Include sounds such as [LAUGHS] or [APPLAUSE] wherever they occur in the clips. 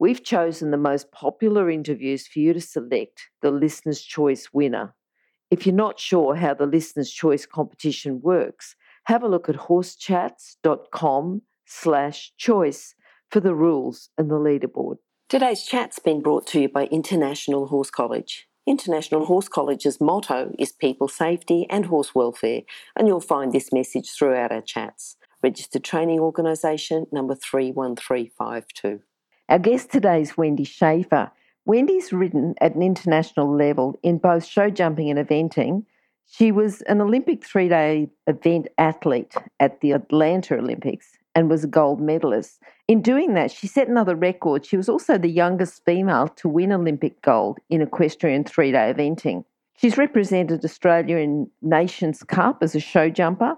We've chosen the most popular interviews for you to select the Listener's Choice winner. If you're not sure how the Listener's Choice competition works, have a look at horsechats.com slash choice for the rules and the leaderboard. Today's chat's been brought to you by International Horse College. International Horse College's motto is people safety and horse welfare, and you'll find this message throughout our chats. Registered Training Organisation number 31352. Our guest today is Wendy Schaeffer. Wendy's ridden at an international level in both show jumping and eventing. She was an Olympic three day event athlete at the Atlanta Olympics and was a gold medalist. In doing that, she set another record. She was also the youngest female to win Olympic gold in equestrian three day eventing. She's represented Australia in Nations Cup as a show jumper.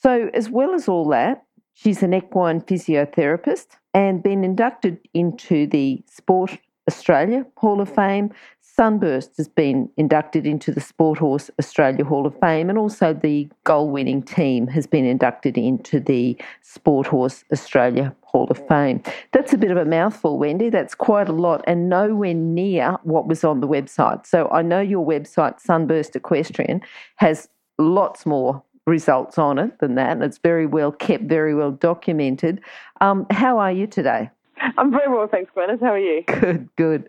So, as well as all that, she's an equine physiotherapist and been inducted into the Sport Australia Hall of Fame. Sunburst has been inducted into the Sport Horse Australia Hall of Fame, and also the goal winning team has been inducted into the Sport Horse Australia Hall of Fame. That's a bit of a mouthful, Wendy. That's quite a lot, and nowhere near what was on the website. So I know your website, Sunburst Equestrian, has lots more results on it than that, and it's very well kept, very well documented. Um, how are you today? I'm very well, thanks, Glenys. How are you? Good, good.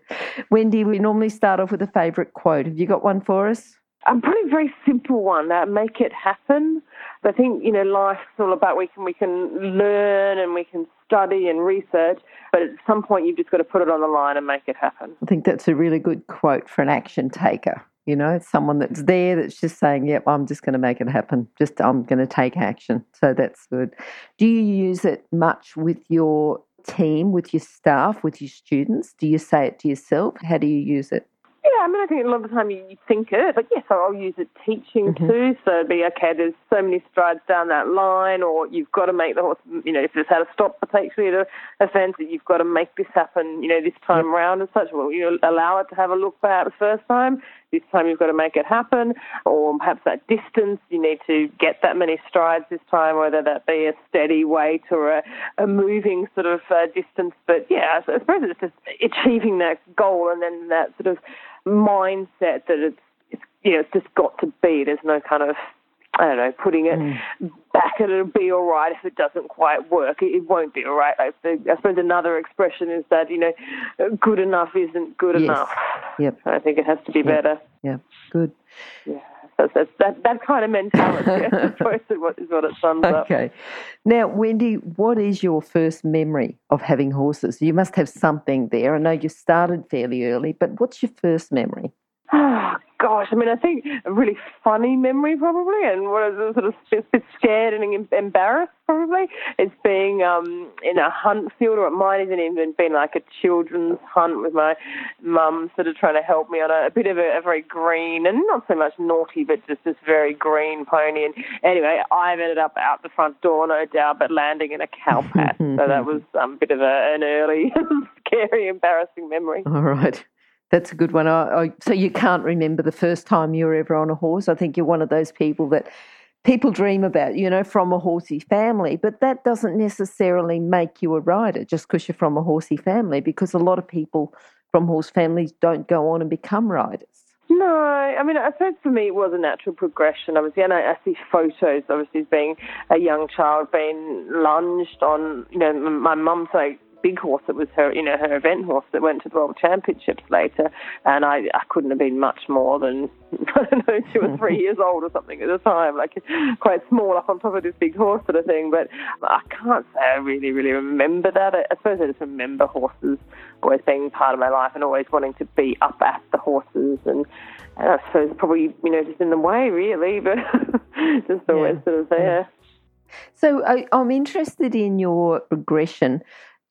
Wendy, we normally start off with a favourite quote. Have you got one for us? I'm probably a very simple one. Uh, make it happen. I think you know life's all about we can we can learn and we can study and research, but at some point you've just got to put it on the line and make it happen. I think that's a really good quote for an action taker. You know, someone that's there that's just saying, "Yep, I'm just going to make it happen. Just I'm going to take action." So that's good. Do you use it much with your team, with your staff, with your students? Do you say it to yourself? How do you use it? Yeah, I mean, I think a lot of the time you think it, but yes, I'll use it teaching mm-hmm. too. So it'd be okay. There's so many strides down that line, or you've got to make the horse. You know, if it's had a stop potentially at a, a fence, that you've got to make this happen. You know, this time yep. round and such. Well, you allow it to have a look perhaps first time. This time you've got to make it happen, or perhaps that distance you need to get that many strides this time, whether that be a steady weight or a, a moving sort of uh, distance. But yeah, I suppose it's just achieving that goal and then that sort of mindset that it's, it's you know it's just got to be. There's no kind of I don't know, putting it mm. back and it'll be all right if it doesn't quite work. It, it won't be all right. I, I, suppose another expression is that, you know, good enough isn't good yes. enough. Yep. I think it has to be yep. better. Yeah, good. Yeah. So that's, that, that kind of mentality, [LAUGHS] I suppose, is what, is what it sums okay. up. Okay. Now, Wendy, what is your first memory of having horses? You must have something there. I know you started fairly early, but what's your first memory? Oh, [SIGHS] gosh, I mean, I think a really funny memory probably, and what I was sort of a bit scared and embarrassed probably is being um, in a hunt field, or it might even even been like a children's hunt with my mum, sort of trying to help me on a, a bit of a, a, very green and not so much naughty, but just this very green pony. And anyway, I've ended up out the front door, no doubt, but landing in a cow [LAUGHS] pat. so that was um, a bit of a, an early, [LAUGHS] scary, embarrassing memory. All right. That's a good one. I, I, so you can't remember the first time you were ever on a horse. I think you're one of those people that people dream about, you know, from a horsey family, but that doesn't necessarily make you a rider just because you're from a horsey family, because a lot of people from horse families don't go on and become riders. No, I mean, I suppose for me it was a natural progression. Obviously, and I, I see photos, obviously, as being a young child being lunged on, you know, my mum's like big horse that was her, you know, her event horse that went to the World Championships later. And I, I couldn't have been much more than, [LAUGHS] I don't know, two or three [LAUGHS] years old or something at the time, like quite small up on top of this big horse sort of thing. But I can't say I really, really remember that. I, I suppose I just remember horses always being part of my life and always wanting to be up at the horses and, and I suppose probably, you know, just in the way really, [LAUGHS] but just always yeah. sort of there. So I, I'm interested in your progression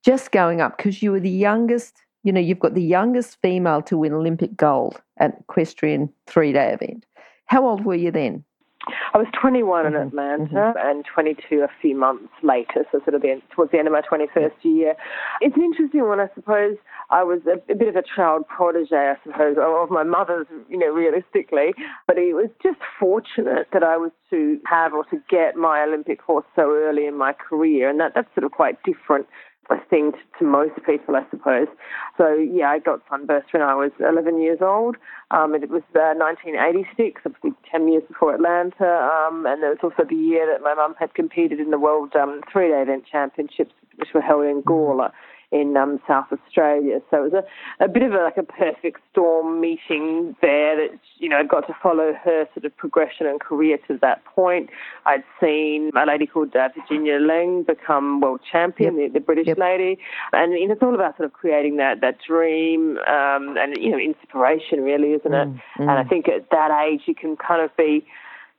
just going up because you were the youngest you know, you've got the youngest female to win Olympic gold at equestrian three day event. How old were you then? I was 21 mm-hmm. in Atlanta mm-hmm. and 22 a few months later, so sort of the, towards the end of my 21st year. It's an interesting one, I suppose. I was a, a, bit of a child protege, I suppose, of my mother's, you know, realistically. But it was just fortunate that I was to have or to get my Olympic horse so early in my career, and that, that's sort of quite different I think to most people, I suppose. So yeah, I got sunburst when I was 11 years old. Um, it was uh, 1986, obviously 10 years before Atlanta, um, and it was also the year that my mum had competed in the World um, Three-Day Event Championships, which were held in Gawler in um, South Australia. So it was a, a bit of a, like a perfect storm meeting there that, you know, I got to follow her sort of progression and career to that point. I'd seen a lady called uh, Virginia Leng become world champion, yep. the, the, British yep. lady. And you know, it's all about sort of creating that, that dream um, and, you know, inspiration really, isn't it? Mm, mm. And I think at that age you can kind of be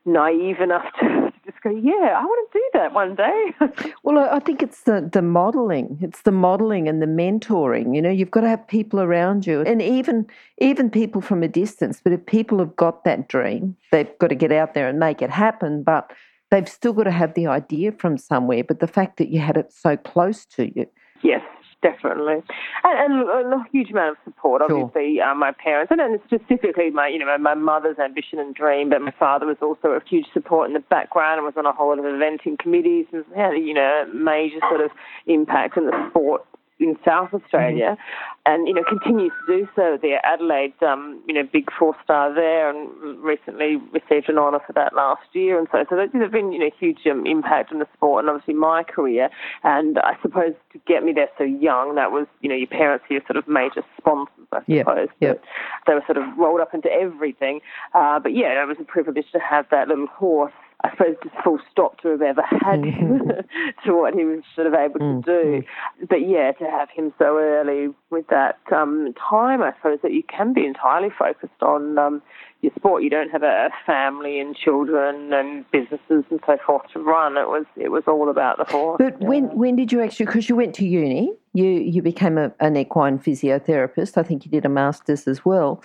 naive enough [LAUGHS] to just go, yeah, I want to do that one day. [LAUGHS] well, I think it's the, the modeling. It's the modeling and the mentoring. You know, you've got to have people around you and even even people from a distance. But if people have got that dream, they've got to get out there and make it happen. But they've still got to have the idea from somewhere. But the fact that you had it so close to you. Yes, definitely, and, and, a huge amount of support. Obviously, sure. uh, my parents, and, and specifically my, you know, my mother's ambition and dream, but my father was also a huge support in the background and was on a whole lot of eventing committees and had, you know, major sort of impact in the sport in South Australia, mm-hmm. and you know continues to do so there. Adelaide, um, you know, big four star there, and recently received an honour for that last year, and so so there's been you know huge um, impact on the sport and obviously my career. And I suppose to get me there so young, that was you know your parents are your sort of major sponsors, I suppose. Yeah. Yep. They were sort of rolled up into everything. Uh, but yeah, it was a privilege to have that little horse I suppose, just full stop to have ever had him [LAUGHS] to what he was sort of able to mm, do. Mm. But yeah, to have him so early with that um, time, I suppose that you can be entirely focused on um, your sport. You don't have a family and children and businesses and so forth to run. It was it was all about the horse. But yeah. when when did you actually? Because you went to uni, you you became a, an equine physiotherapist. I think you did a masters as well.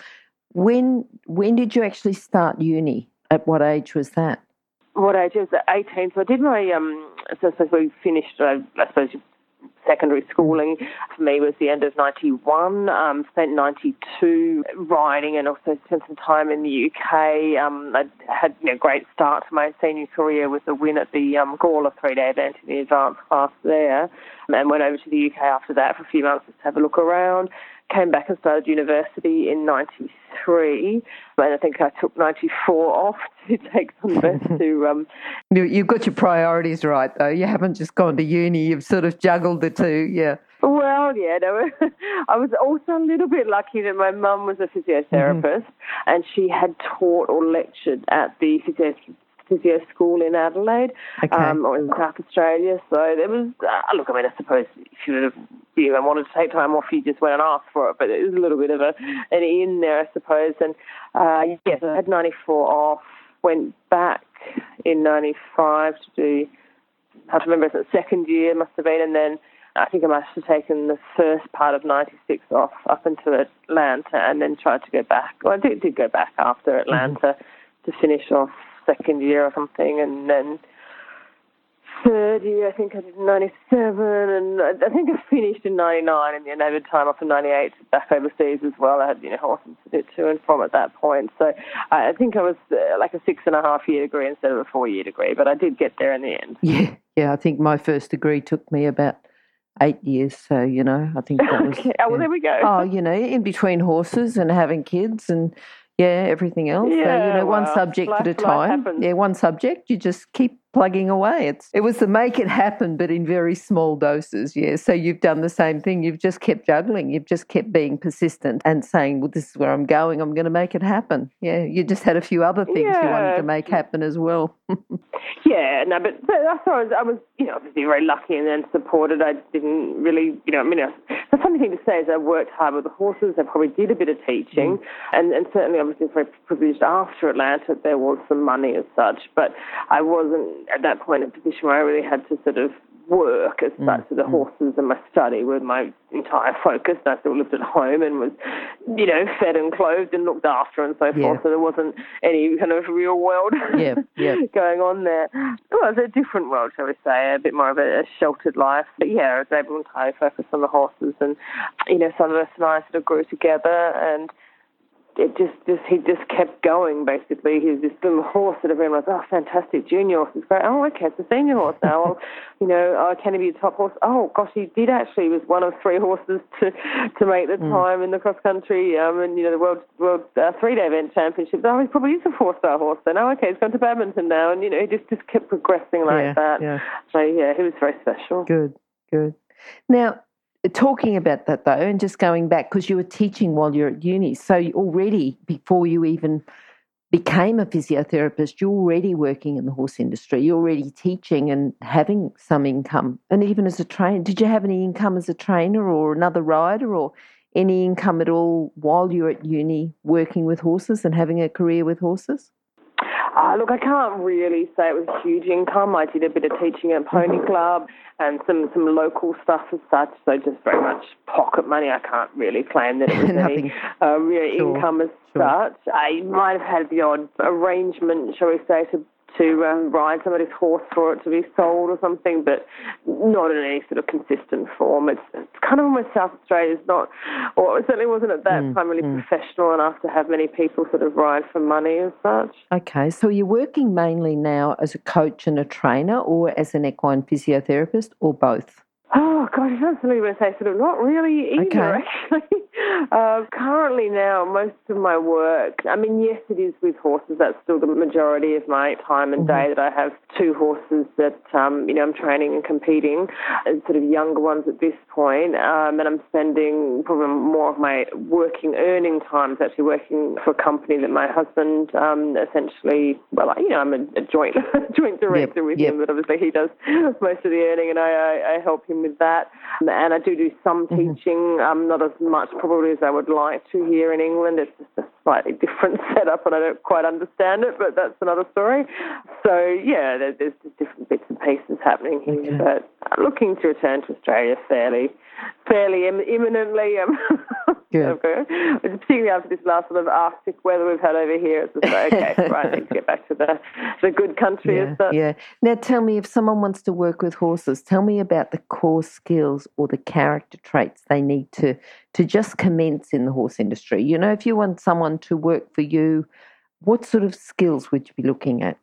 When when did you actually start uni? At what age was that? What age was at 18. So I did my, um, so, suppose we finished, uh, I suppose, secondary schooling for me was the end of 91. Um, spent 92 riding and also spent some time in the UK. Um, I had a great start to my senior career with a win at the um, Gawler three-day event in the advanced class there and went over to the UK after that for a few months to have a look around came back and started university in 93. And I think I took 94 off [LAUGHS] to take some rest [LAUGHS] to. Um, You've got your priorities right, though. You haven't just gone to uni, you've sort of juggled the two, yeah. Well, yeah, no, [LAUGHS] I was also a little bit lucky that my mum was a physiotherapist mm-hmm. and she had taught or lectured at the physiotherapy physio school in Adelaide okay. um, or in South Australia. So there was, uh, look, I mean, I suppose if you would have you know, wanted to take time off, you just went and asked for it. But it was a little bit of a an in there, I suppose. And uh, yes, I had 94 off, went back in 95 to do, I have to remember, it's the second year must have been, and then I think I must have taken the first part of 96 off up into Atlanta and then tried to go back. Well, I did, did go back after Atlanta mm-hmm. to finish off second year or something, and then third year I think I did 97, and I think I finished in 99, and then I had time off in 98 back overseas as well. I had you know horses to do to and from at that point, so I think I was uh, like a six and a half year degree instead of a four year degree, but I did get there in the end. [LAUGHS] Yeah, yeah. I think my first degree took me about eight years. So, you know, I think that was. [LAUGHS] okay. Oh, well, there we go. Oh, you know, in between horses and having kids and yeah, everything else. Yeah, so, you know, well, one subject life, at a time. Yeah, one subject. You just keep plugging away. It's it was to make it happen, but in very small doses. Yeah. So you've done the same thing. You've just kept juggling. You've just kept being persistent and saying, "Well, this is where I'm going. I'm going to make it happen." Yeah. You just had a few other things yeah. you wanted to make happen as well. [LAUGHS] yeah. No, but, but I was, I was, you know, obviously very lucky and then supported. I didn't really, you know, I mean, I, the funny thing to say is I worked hard with the horses. I probably did a bit of teaching, mm. and and certainly, obviously, very privileged after Atlanta. There was some money as such, but I wasn't at that point in a position where I really had to sort of work as Mm, such. So the mm. horses and my study were my entire focus. I still lived at home and was, you know, fed and clothed and looked after and so Yeah. forth. So there wasn't any kind of real world [LAUGHS] Yeah, yeah. going on there. Well, was a different world, shall we say, a bit more of a, a sheltered life. But yeah, I was able to entirely focus on the horses and, you know, some of us and I sort of grew together and it just, just he just kept going basically. He was this little horse that everyone was, oh, fantastic, junior horse is great. Oh, okay, it's a senior horse now. well, [LAUGHS] you know, oh, can he be a top horse? Oh, gosh, he did actually. He was one of three horses to to make the time in the cross country um, and, you know, the world world uh, three day event championships. Oh, he probably is a four star horse then. Oh, okay, he's gone to badminton now. And, you know, he just, just kept progressing like yeah, that. yeah. So, yeah, he was very special. Good, good. Now, talking about that though, and just going back, because you were teaching while you're at uni, so already, before you even became a physiotherapist, you're already working in the horse industry. You're already teaching and having some income. And even as a trainer, did you have any income as a trainer or another rider or any income at all while you're at uni working with horses and having a career with horses? Uh, look, I can't really say it was huge income. I did a bit of teaching at Pony Club and some, some local stuff as such, so just very much pocket money. I can't really claim that it was [LAUGHS] any uh, real Sure, income as sure. such. I might have had the odd arrangement, shall we say, to to um, ride somebody's horse for it to be sold or something, but not in any sort of consistent form. It's, it's kind of almost South Australia is not, or it certainly wasn't at that Mm, time really mm. professional enough to have many people sort of ride for money as such. Okay, so you're working mainly now as a coach and a trainer or as an equine physiotherapist or both? Oh gosh, I absolutely want to say sort of not really either Okay. [LAUGHS] actually. Uh, currently now, most of my work, I mean, yes, it is with horses. That's still the majority of my time and day that I have two horses that, um, you know, I'm training and competing, and sort of younger ones at this point. Um, and I'm spending probably more of my working, earning time is actually working for a company that my husband um, essentially, well, I- you know, I'm a, a joint [LAUGHS] joint director with yep. him, but obviously he does most of the earning and I, I, I help him with that. Um, And I do do some Mm-hmm. teaching, um, not as much probably as I would like to here in England. It's just a slightly [LAUGHS] different setup and I don't quite understand it, but that's another story. So, yeah, there, there's just different bits and pieces happening here, Okay. but I'm looking to return to Australia fairly, fairly Im- imminently. Um, [LAUGHS] okay. Particularly after this last sort of Arctic weather we've had over here, it's just like, okay, [LAUGHS] right, to get back to the, the good country Yeah, yeah. Now tell me if someone wants to work with horses, tell me about the core skills or the character traits they need to to just commence in the horse industry. You know, if you want someone to work for you, what sort of skills would you be looking at?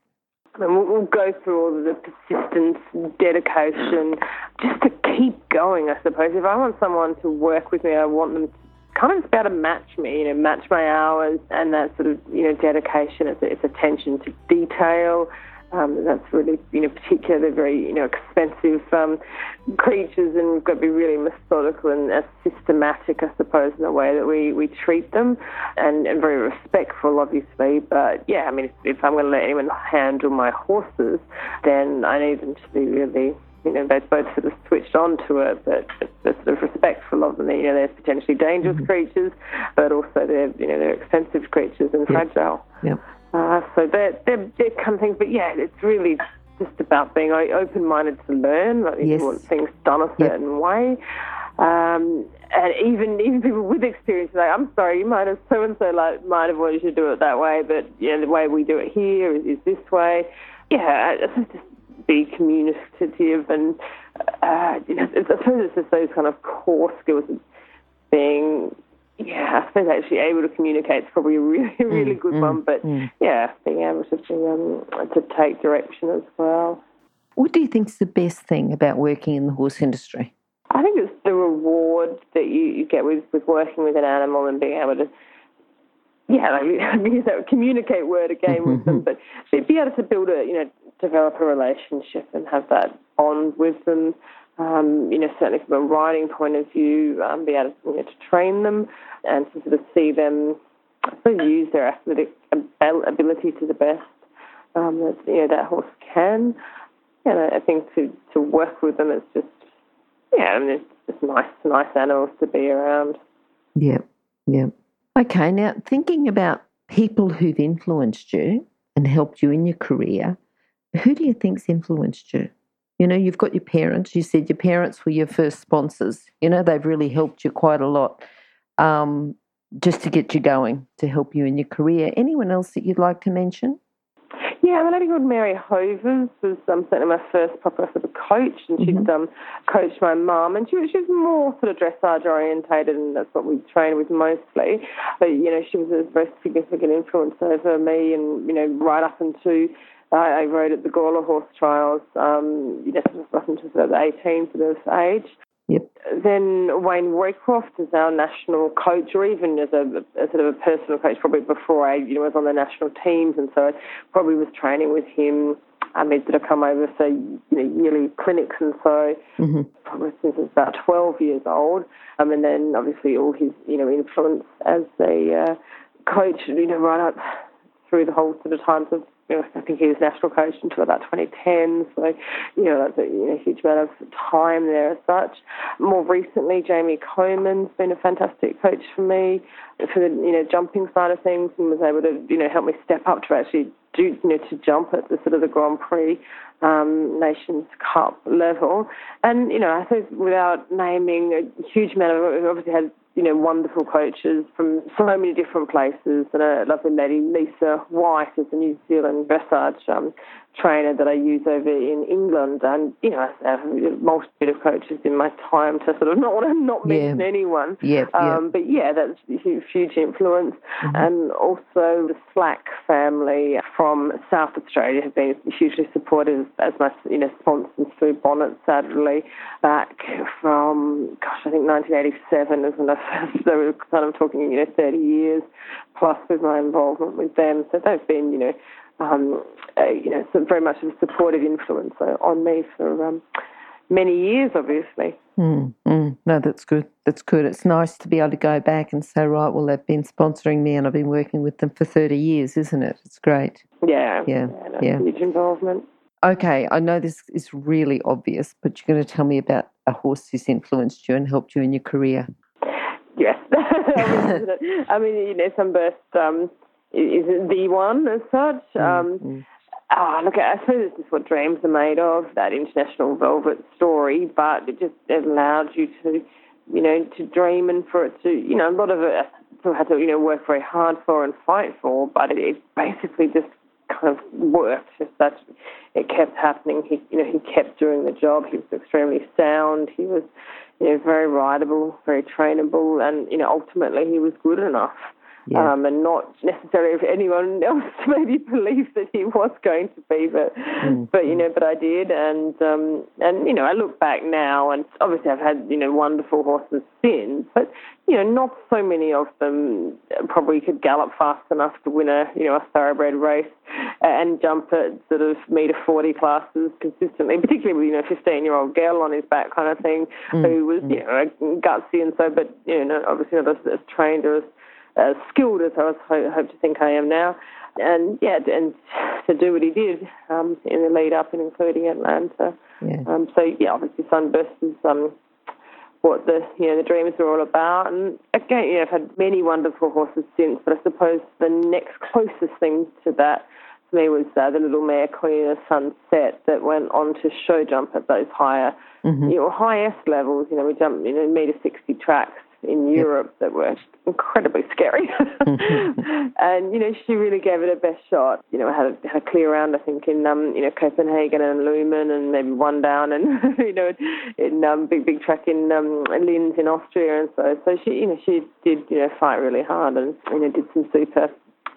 And we'll, we'll go through all of the persistence, dedication, just to keep going, I suppose. If I want someone to work with me, I want them to kind of be able to match me, you know, match my hours and that sort of, you know, dedication. It's, it's attention to detail. Um, that's really, you know, particularly very, you know, expensive um, creatures, and we've got to be really methodical and uh, systematic, I suppose, in the way that we, we treat them, and, and very respectful, obviously. But yeah, I mean, if, if I'm going to let anyone handle my horses, then I need them to be really you know, they're both sort of switched on to it, but they're sort of respectful of them. You know, they're potentially dangerous creatures, but also they're, you know, they're expensive creatures and fragile. Yep. Uh, so they're, they're, they're kind of things, but yeah, it's really just about being open-minded to learn. Like Yes. you want things done a Yep. certain way. Um, and even even people with experience like, I'm sorry, you might have so and so like might have wanted you to do it that way, but yeah, the way we do it here is, is this way. Yeah, it's just be communicative and uh, you know, it's, I suppose it's just those kind of core skills of being. Yeah, [LAUGHS] I suppose actually able to communicate is probably a really, [LAUGHS] really good mm, one. But mm. yeah, being able to be, um, to take direction as well. What do you think is the best thing about working in the horse industry? I think it's the reward that you, you get with, with working with an animal and being able to, yeah, like, [LAUGHS] use that communicate word again with them, but be able to build a, you know, develop a relationship and have that bond with them. Um, you know, certainly from a riding point of view, um, be able to, you know, to train them and to sort of see them, use their athletic ability to the best um, that you know that horse can. And I I think to, to work with them, it's just yeah, I mean, it's just nice, nice animals to be around. Yeah, yep. Okay, now thinking about people who've influenced you and helped you in your career, who do you think's influenced you? You know, you've got your parents. You said your parents were your first sponsors. You know, they've really helped you quite a lot um, just to get you going, to help you in your career. Anyone else that you'd like to mention? Yeah, a lady called Mary Hovers was um, certainly my first proper sort of coach, and she'd mm-hmm. um, coached my mum, and she was, she was more sort of dressage orientated, and that's what we trained with mostly. But you know, she was a very significant influence over me, and you know, right up into I, I rode at the Gawler horse trials, um, you know, up until of 18 sort of age. Yep. Then Wayne Roycroft is our national coach, or even as a, as sort of a personal coach, probably before I you know was on the national teams, and so I probably was training with him. I he's sort of come over for you know yearly clinics, and so mm-hmm. probably since I was about 12 years old. Um, and then obviously all his you know influence as a uh, coach, you know, right up through the whole sort of times of I think he was national coach until about 2010. So, you know, that's a you know, huge amount of time there as such. More recently, Jamie Coleman's been a fantastic coach for me for the, you know, jumping side of things and was able to, you know, help me step up to actually do, you know, to jump at the sort of the Grand Prix um, Nations Cup level. And, you know, I think without naming a huge amount of, obviously had you know, wonderful coaches from so many different places. And I a lovely lady, Lisa White, is a New Zealand dressage um, trainer that I use over in England. And, you know, I have a multitude of coaches in my time to sort of not want to not mention yeah. anyone. Yeah, um, But yeah, that's a huge influence. Mm-hmm. And also the Slack family from South Australia have been hugely supportive as my, you know, sponsors through Bonnet Sadly, back from, gosh, I think 1987 is when I [LAUGHS] first, so we're kind of talking, you know, 30 years plus with my involvement with them. So they've been, you know, um, uh, you know, some very much a supportive influence on me for um, many years, obviously. Mm, mm. No, that's good. That's good. It's nice to be able to go back and say, right, well, they've been sponsoring me and I've been working with them for 30 years, isn't it? It's great. Yeah. Yeah. Yeah. yeah. Huge involvement. Okay, I know this is really obvious, but you're going to tell me about a horse who's influenced you and helped you in your career. Yes. [LAUGHS] I mean, you know, Sunburst um, is it the one as such. Mm, um, mm. Oh, look, I suppose this is what dreams are made of, that international velvet story, but it just it allowed you to, you know, to dream and for it to, you know, a lot of it still had to, you know, work very hard for and fight for, but it, it basically just kind of worked. Just that it kept happening. He, you know, he kept doing the job. He was extremely sound. He was, you know, very rideable, very trainable, and you know, ultimately he was good enough yeah. um, and not necessarily if anyone else [LAUGHS] maybe believed that he was going to be, but mm. but you know, but I did, and um, and you know, I look back now, and obviously I've had you know wonderful horses since, but you know, not so many of them probably could gallop fast enough to win a you know a thoroughbred race and jump at sort of meter forty classes consistently, particularly with you know fifteen year old girl on his back kind of thing, mm. who was mm. you know gutsy and so, but you know obviously not as, as trained or as as skilled as I was hope to think I am now. And yeah, and to do what he did um, in the lead up and including Atlanta. Yeah. Um, so yeah, obviously Sunburst is um, what the you know the dreams are all about. And again, you know, I've had many wonderful horses since, but I suppose the next closest thing to that for me was uh, the little mare Queen of Sunset that went on to show jump at those higher, mm-hmm. you know, highest levels. You know, we jumped you know meter sixty tracks in Europe that were incredibly scary. [LAUGHS] and, you know, she really gave it her best shot. You know, had a, had a clear round, I think, in, um, you know, Copenhagen and Lummen and maybe one down and, [LAUGHS] you know, in um, big, big track in um, Linz in Austria. And so, so she, you know, she did, you know, fight really hard and, you know, did some super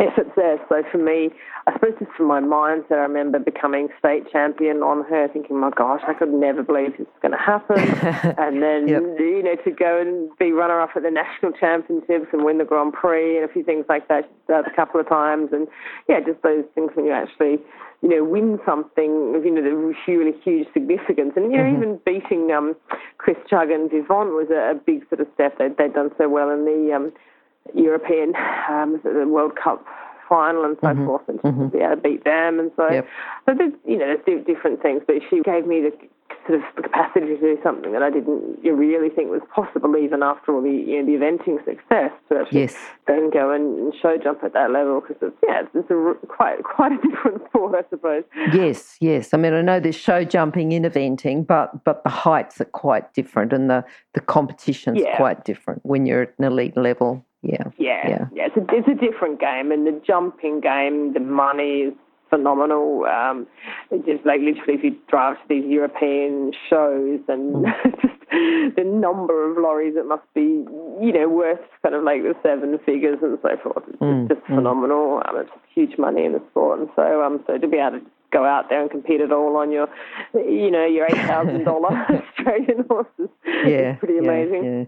efforts there. So for me, I suppose just from my mindset, I remember becoming state champion on her, thinking, my gosh, I could never believe this is going to happen. [LAUGHS] and then, yep. you know, to go and be runner up at the national championships and win the Grand Prix and a few things like that a couple of times. And yeah, just those things when you actually, you know, win something of, you know, the really huge significance. And, you know, mm-hmm. even beating um, Chris Chugg and Vivant was a, a big sort of step. They'd, they'd done so well in the um, European um, the World Cup final and so mm-hmm. forth, and mm-hmm. be able to beat them. And so, yep. so there's you know there's different things. But she gave me the sort of capacity to do something that I didn't really think was possible, even after all the you know, the eventing success. To actually Yes. then go and show jump at that level because it's yeah, it's a, quite quite a [LAUGHS] different sport, I suppose. Yes, yes. I mean, I know there's show jumping in eventing, but but the heights are quite different, and the the competition's Yeah. quite different when you're at an elite level. Yeah, Yeah, Yeah. yeah, It's a, it's a different game, and the jumping game, the money is phenomenal. Um, just like literally, if you drive to these European shows, and [LAUGHS] just the number of lorries it must be, you know, worth kind of like the seven figures and so forth. It's Mm, just phenomenal. Um, it's huge money in the sport, and so um, so to be able to go out there and compete at all on your, you know, your eight thousand dollar [LAUGHS] Australian horses, yeah, is pretty amazing. Yeah, yeah.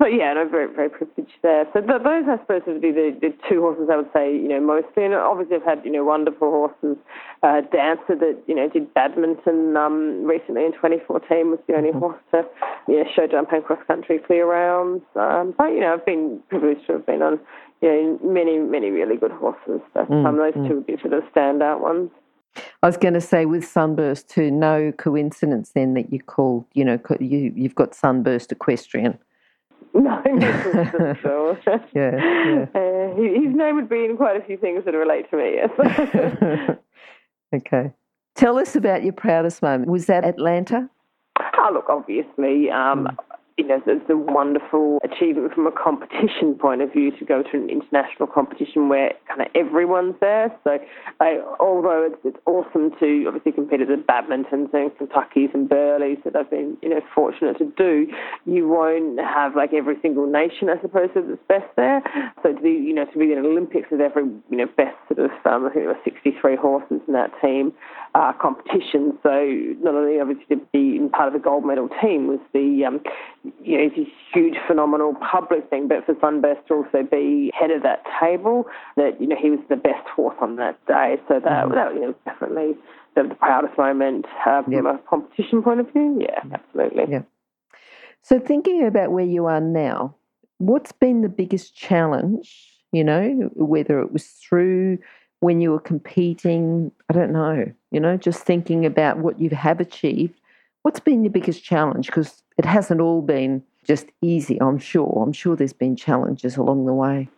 So yeah, no, very very privileged there. So th- those, I suppose, would be the, the two horses I would say, you know, mostly. And obviously, I've had you know wonderful horses. Uh, Dancer that you know did badminton um, recently in 2014 was the only horse to you know show jump and cross country clear rounds. Um, but you know, I've been privileged to have been on you know many many really good horses. But Mm, um, those two would be sort of standout ones. I was going to say with Sunburst too, no coincidence then that you called, you know, you you've got Sunburst Equestrian. [LAUGHS] No, no [LAUGHS] at. Yeah, yeah. Uh, his name would be in quite a few things that relate to me. Yes. [LAUGHS] okay. Tell us about your proudest moment. Was that Atlanta? Oh, look, obviously, um, you know, it's a wonderful achievement from a competition [LAUGHS] point of view to go to an international competition where kind of everyone's there. So, I, although it's, it's awesome to obviously compete at the badmintons and Kentucky's and Burghleys that I've been, you know, fortunate to do, you won't have like every single nation, I suppose, that's best there. So to be, you know, to be in an Olympics with every, you know, best sort of, um, I think there were 63 horses in that team uh, competition. So not only obviously to be part of the gold medal team was the, um, you know, it's a huge, phenomenal public thing, but for Sunburst to also be head of that table, that, you know, he was the best horse on that day. So that, that you know, definitely the, the proudest moment uh, from Yep. a competition point of view. Yeah, absolutely. Yeah. So thinking about where you are now, what's been the biggest challenge, you know, whether it was through when you were competing, I don't know, you know, just thinking about what you have achieved, what's been your biggest challenge? Because it hasn't all been just easy, I'm sure. I'm sure there's been challenges along the way.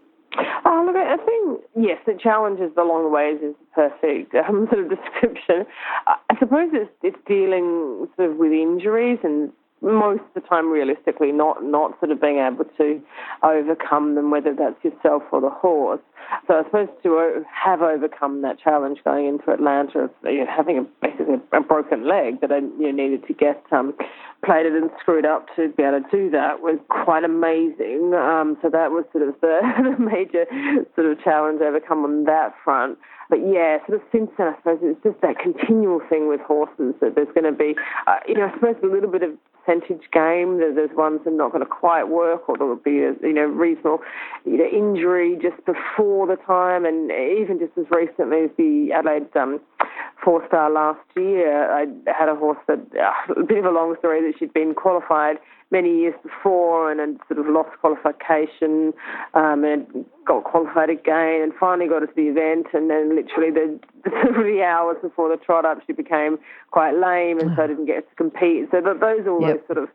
Oh, look, I think, yes, the challenges along the ways is the perfect [LAUGHS] um, sort of description. I suppose it's, it's dealing sort of with injuries and most of the time realistically not, not sort of being able to overcome them, whether that's yourself or the horse. So I suppose to have overcome that challenge going into Atlanta of you know, having a, basically a broken leg that I you know, needed to get um, plated and screwed up to be able to do that was quite amazing. Um, so that was sort of the, [LAUGHS] the major sort of challenge overcome on that front. But yeah, sort of since then, I suppose it's just that continual thing with horses that there's going to be, uh, you know, I suppose a little bit of percentage game. There- There's ones that are not going to quite work, or there will be a you know reasonable you know injury just before the time, and even just as recently as the Adelaide um, four star last year, I had a horse that uh, a bit of a long story that she'd been qualified many years before and had sort of lost qualification um, and got qualified again and finally got to the event and then literally the, [LAUGHS] the three hours before the trot up she became quite lame and so didn't get to compete. So th- those are all Yep. those sort of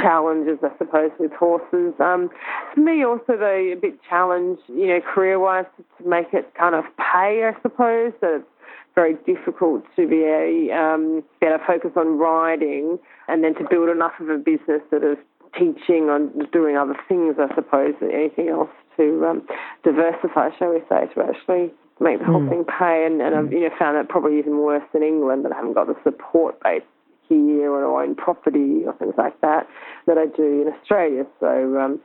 challenges, I suppose, with horses. Um, for me, also though, a bit challenge, you know, career-wise, to, to make it kind of pay, I suppose. So it's very difficult to be a um, be able to focus on writing and then to build enough of a business that is teaching on doing other things, I suppose, than anything else to um, diversify, shall we say, to actually make the whole thing pay. And, and I've you know found that probably even worse in England that I haven't got the support base here or own property or things like that that I do in Australia. So um,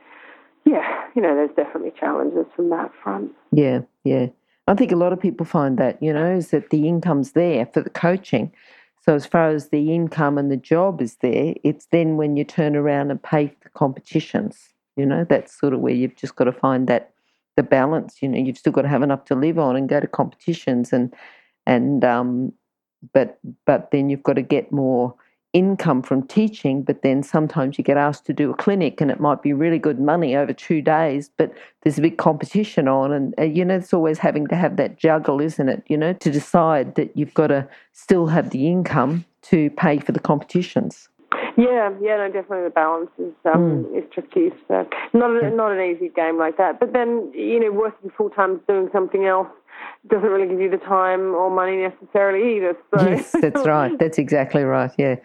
yeah, you know, there's definitely challenges from that front. Yeah, yeah. I think a lot of people find that, you know, is that the income's there for the coaching. So as far as the income and the job is there, it's then when you turn around and pay for the competitions. You know, that's sort of where you've just got to find that the balance. You know, you've still got to have enough to live on and go to competitions and and um, but but then you've got to get more income from teaching. But then sometimes you get asked to do a clinic and it might be really good money over two days, but there's a big competition on, and uh, you know it's always having to have that juggle, isn't it? You know, to decide that you've got to still have the income to pay for the competitions. Yeah, yeah, no, definitely the balance is um, mm. is tricky. So not a, not an easy game like that. But then you know, working full time doing something else doesn't really give you the time or money necessarily either. So. Yes, that's right. [LAUGHS] That's exactly right. Yeah,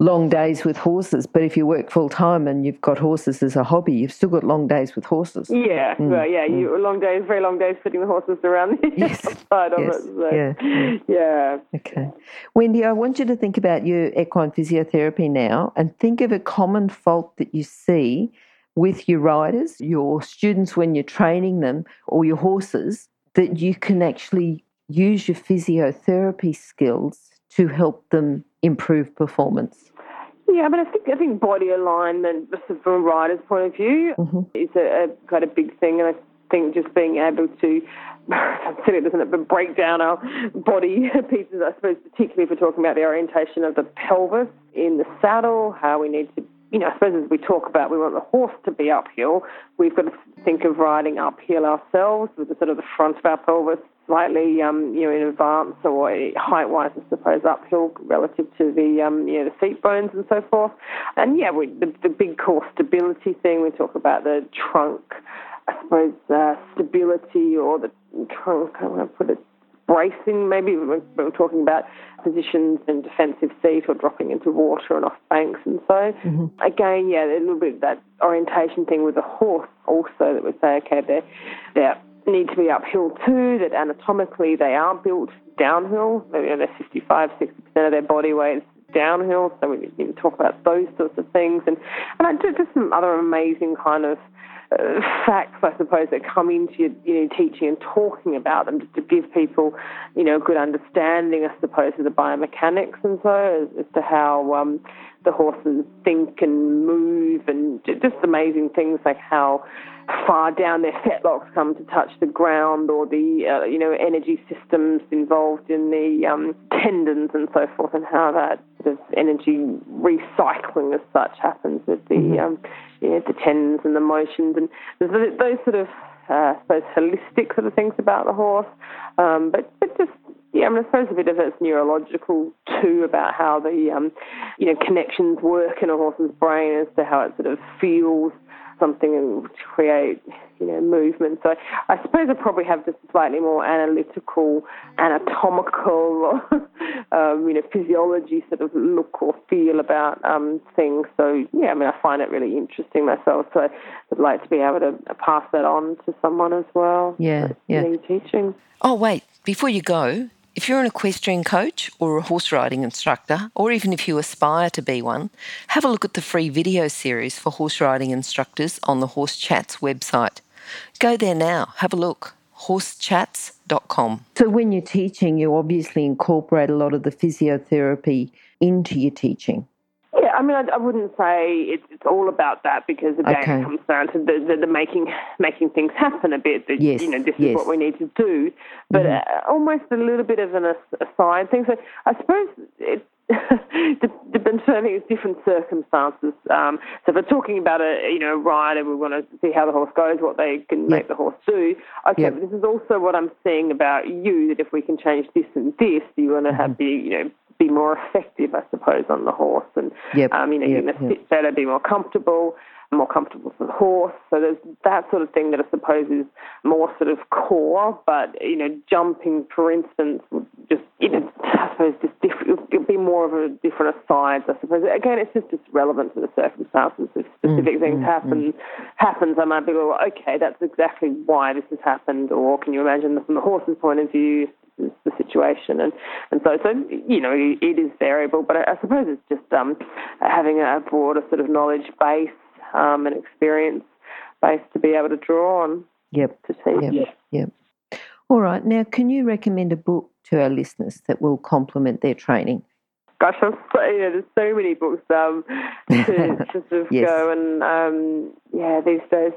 long days with horses. But if you work full time and you've got horses as a hobby, you've still got long days with horses. Yeah, mm. well, yeah, you mm. long days, very long days, putting the horses around the [LAUGHS] yes. outside of yes. it. So. Yeah. yeah. Okay, Wendy, I want you to think about your equine physiotherapy now, and think of a common fault that you see with your riders, your students when you're training them, or your horses that you can actually use your physiotherapy skills to help them improve performance? Yeah, I mean, I think I think body alignment, from a rider's point of view, mm-hmm. is a, a quite a big thing, and I think just being able to [LAUGHS] silly, doesn't it, but break down our body [LAUGHS] pieces. I suppose, particularly if we're talking about the orientation of the pelvis in the saddle, how we need to you know, I suppose as we talk about we want the horse to be uphill, we've got to think of riding uphill ourselves with the sort of the front of our pelvis slightly, um, you know, in advance or height-wise, I suppose, uphill relative to the, um, you know, the seat bones and so forth. And yeah, we, the, the big core stability thing, we talk about the trunk, I suppose, uh, stability or the trunk, how do to put it, bracing, maybe we're, we're talking about positions in defensive seat or dropping into water and off banks and so. Mm-hmm. Again, yeah, a little bit of that orientation thing with the horse also that we say, okay, they they need to be uphill too, that anatomically they are built downhill. Maybe you know, 55, 60% of their body weight is downhill, so we need to talk about those sorts of things. And, and I do just some other amazing kind of facts, I suppose, that come into your you know, teaching and talking about them just to give people, you know, a good understanding, I suppose, of the biomechanics and so as, as to how um, the horses think and move and just amazing things like how far down their fetlocks come to touch the ground or the uh, you know energy systems involved in the um, tendons and so forth and how that sort of energy recycling as such happens with the mm-hmm. um, you know, the tendons and the motions and those sort of uh, I suppose holistic sort of things about the horse. Um, but, but just yeah, I mean, I suppose a bit of it's neurological too about how the um, you know connections work in a horse's brain as to how it sort of feels something and create, you know, movement. So I suppose I probably have just a slightly more analytical, anatomical, [LAUGHS] um, you know, physiology sort of look or feel about um, things. So yeah, I mean, I find it really interesting myself. So I'd like to be able to pass that on to someone as well. Yeah, yeah. Teaching. Oh wait, before you go, if you're an equestrian coach or a horse riding instructor, or even if you aspire to be one, have a look at the free video series for horse riding instructors on the Horse Chats website. Go there now, have a look. horsechats.com. So, when you're teaching, you obviously incorporate a lot of the physiotherapy into your teaching. I mean, I, I wouldn't say it's, it's, all about that because again, okay. it comes down to the, the, the, making making things happen a bit. That yes, you know, this yes. is what we need to do, but mm-hmm. uh, almost a little bit of an aside thing. So I suppose it. [LAUGHS] depends. It's different circumstances. Um, so if we're talking about a you know rider, we want to see how the horse goes, what they can yep. make the horse do. Okay, yep. but this is also what I'm seeing about you. That if we can change this and this, you want to mm-hmm. have the you know be more effective, I suppose, on the horse, and yep. um, you know, yep. you're going to sit better, be more comfortable, more comfortable for the horse. So there's that sort of thing that I suppose is more sort of core, but you know, jumping, for instance, would just you know, I suppose just different. It'll be more of a different aside. I suppose again, it's just just relevant to the circumstances. If specific mm, things mm, happen, mm. happens, I might be well, okay, that's exactly why this has happened. Or can you imagine from the horse's point of view? Is the situation, and and so so you know it is variable, but I, I suppose it's just um, having a broader sort of knowledge base um, and experience base to be able to draw on. Yep. To teach. Yep. Yep. All right. Now, can you recommend a book to our listeners that will complement their training? Gosh, I'm so, you know, there's so many books um, to, to sort of [LAUGHS] yes. go and um, yeah, these days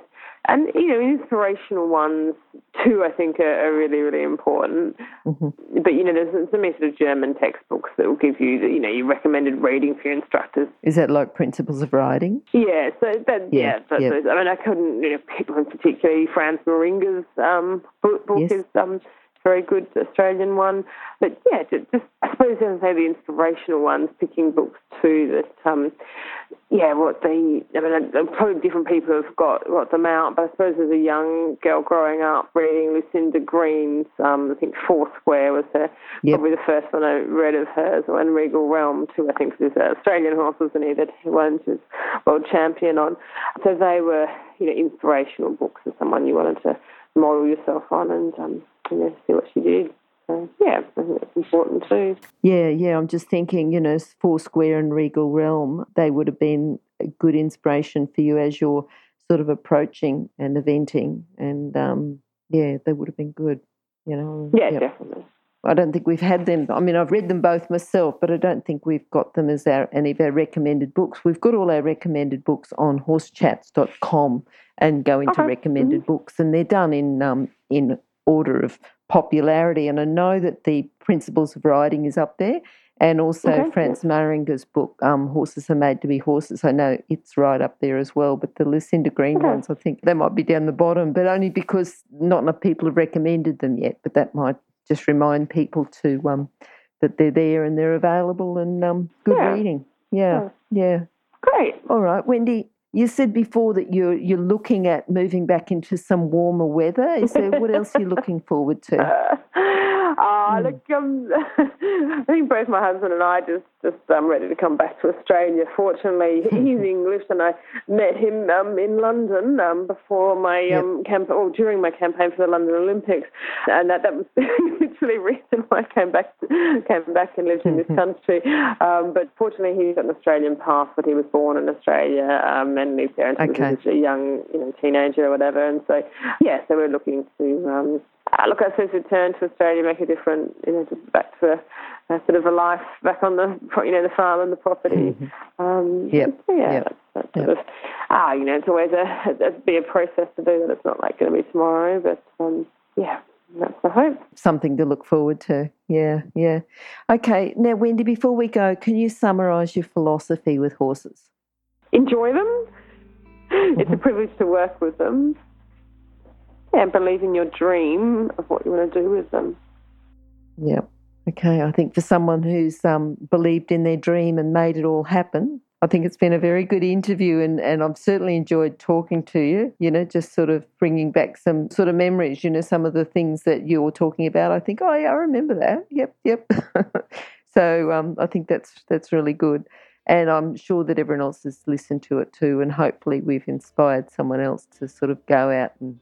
and you know, inspirational ones too. I think are, are really, really important. Mm-hmm. But you know, there's some sort of German textbooks that will give you, the, you know, your recommended reading for your instructors. Is that like Principles of Riding Yeah. So that, yeah. yeah, yeah. I mean, I couldn't you know pick one particularly. franz Mairinger's um, book, book yes. is um, very good Australian one. But yeah, just, I suppose I would say the inspirational ones, picking books too that um, yeah, what the I mean, probably different people have got got them out, but I suppose as a young girl growing up reading Lucinda Green's, um, I think Foursquare was her, yep. probably the first one I read of hers, and Regal Realm too. I think there's an Australian horse, wasn't he, that he won, was world champion on. So they were, you know, inspirational books for someone you wanted to model yourself on and um, know see what she did. So, yeah, I think that's important too. Yeah, yeah. I'm just thinking, you know, Foursquare and Regal Realm, they would have been a good inspiration for you as you're sort of approaching and eventing. And um, yeah, they would have been good, you know. Yeah, yep. definitely. I don't think we've had them. I mean, I've read them both myself, but I don't think we've got them as our any of our recommended books. We've got all our recommended books on horsechats.com and go into okay. recommended mm-hmm. books, and they're done in um, in order of popularity. And I know that the Principles of Riding is up there, and also okay. Franz Mairinger's book, um, Horses Are Made to Be Horses. I know it's right up there as well, but the Lucinda Green okay. ones, I think they might be down the bottom, but only because not enough people have recommended them yet. But that might just remind people to um, that they're there and they're available and um, good yeah. reading. Yeah, yeah, yeah. Great. All right, Wendy. You said before that you're you're looking at moving back into some warmer weather. Is there what else you're you looking forward to? Uh, [LAUGHS] mm. look, um, [LAUGHS] I think both my husband and I just just um, ready to come back to Australia. Fortunately, [LAUGHS] he's English, and I met him um, in London um, before my yep. um, camp or during my campaign for the London Olympics, and that that was [LAUGHS] literally the reason why I came back came back and lived in this mm-hmm. country. Um, but fortunately, he's got an Australian passport. He was born in Australia um, and lives there until okay. he was a young you know teenager or whatever. And so yeah, so we're looking to um, uh, look, I suppose return to Australia, make a different, you know, just back to a, a, sort of a life back on the, you know, the farm and the property. Mm-hmm. Um, yep. So yeah, yep. That's, that's yep. sort of, ah, you know, it's always a, a, be a process to do that. It's not like going to be tomorrow, but um, yeah, that's the hope. Something to look forward to. Yeah, yeah. Okay, now Wendy, before we go, can you summarise your philosophy with horses? Enjoy them. Mm-hmm. It's a privilege to work with them and believe in your dream of what you want to do with them. Yeah. Okay. I think for someone who's um, believed in their dream and made it all happen, I think it's been a very good interview, and, and I've certainly enjoyed talking to you. You know, just sort of bringing back some sort of memories. You know, some of the things that you were talking about. I think, oh yeah, I remember that. Yep, yep. [LAUGHS] so um, I think that's that's really good, and I'm sure that everyone else has listened to it too, and hopefully we've inspired someone else to sort of go out and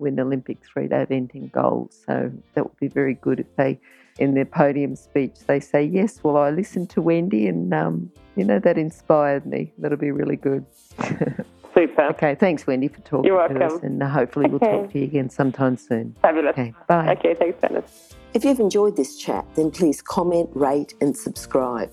win Olympic three day eventing gold. So that would be very good if they, in their podium speech, they say, Yes, well, I listened to Wendy and, um, you know, that inspired me. That'll be really good. [LAUGHS] Super. Okay, thanks, Wendy, for talking You're welcome. to us. And uh, hopefully okay. we'll talk to you again sometime soon. Fabulous. Okay, bye. Okay, thanks, Dennis. If you've enjoyed this chat, then please comment, rate, and subscribe.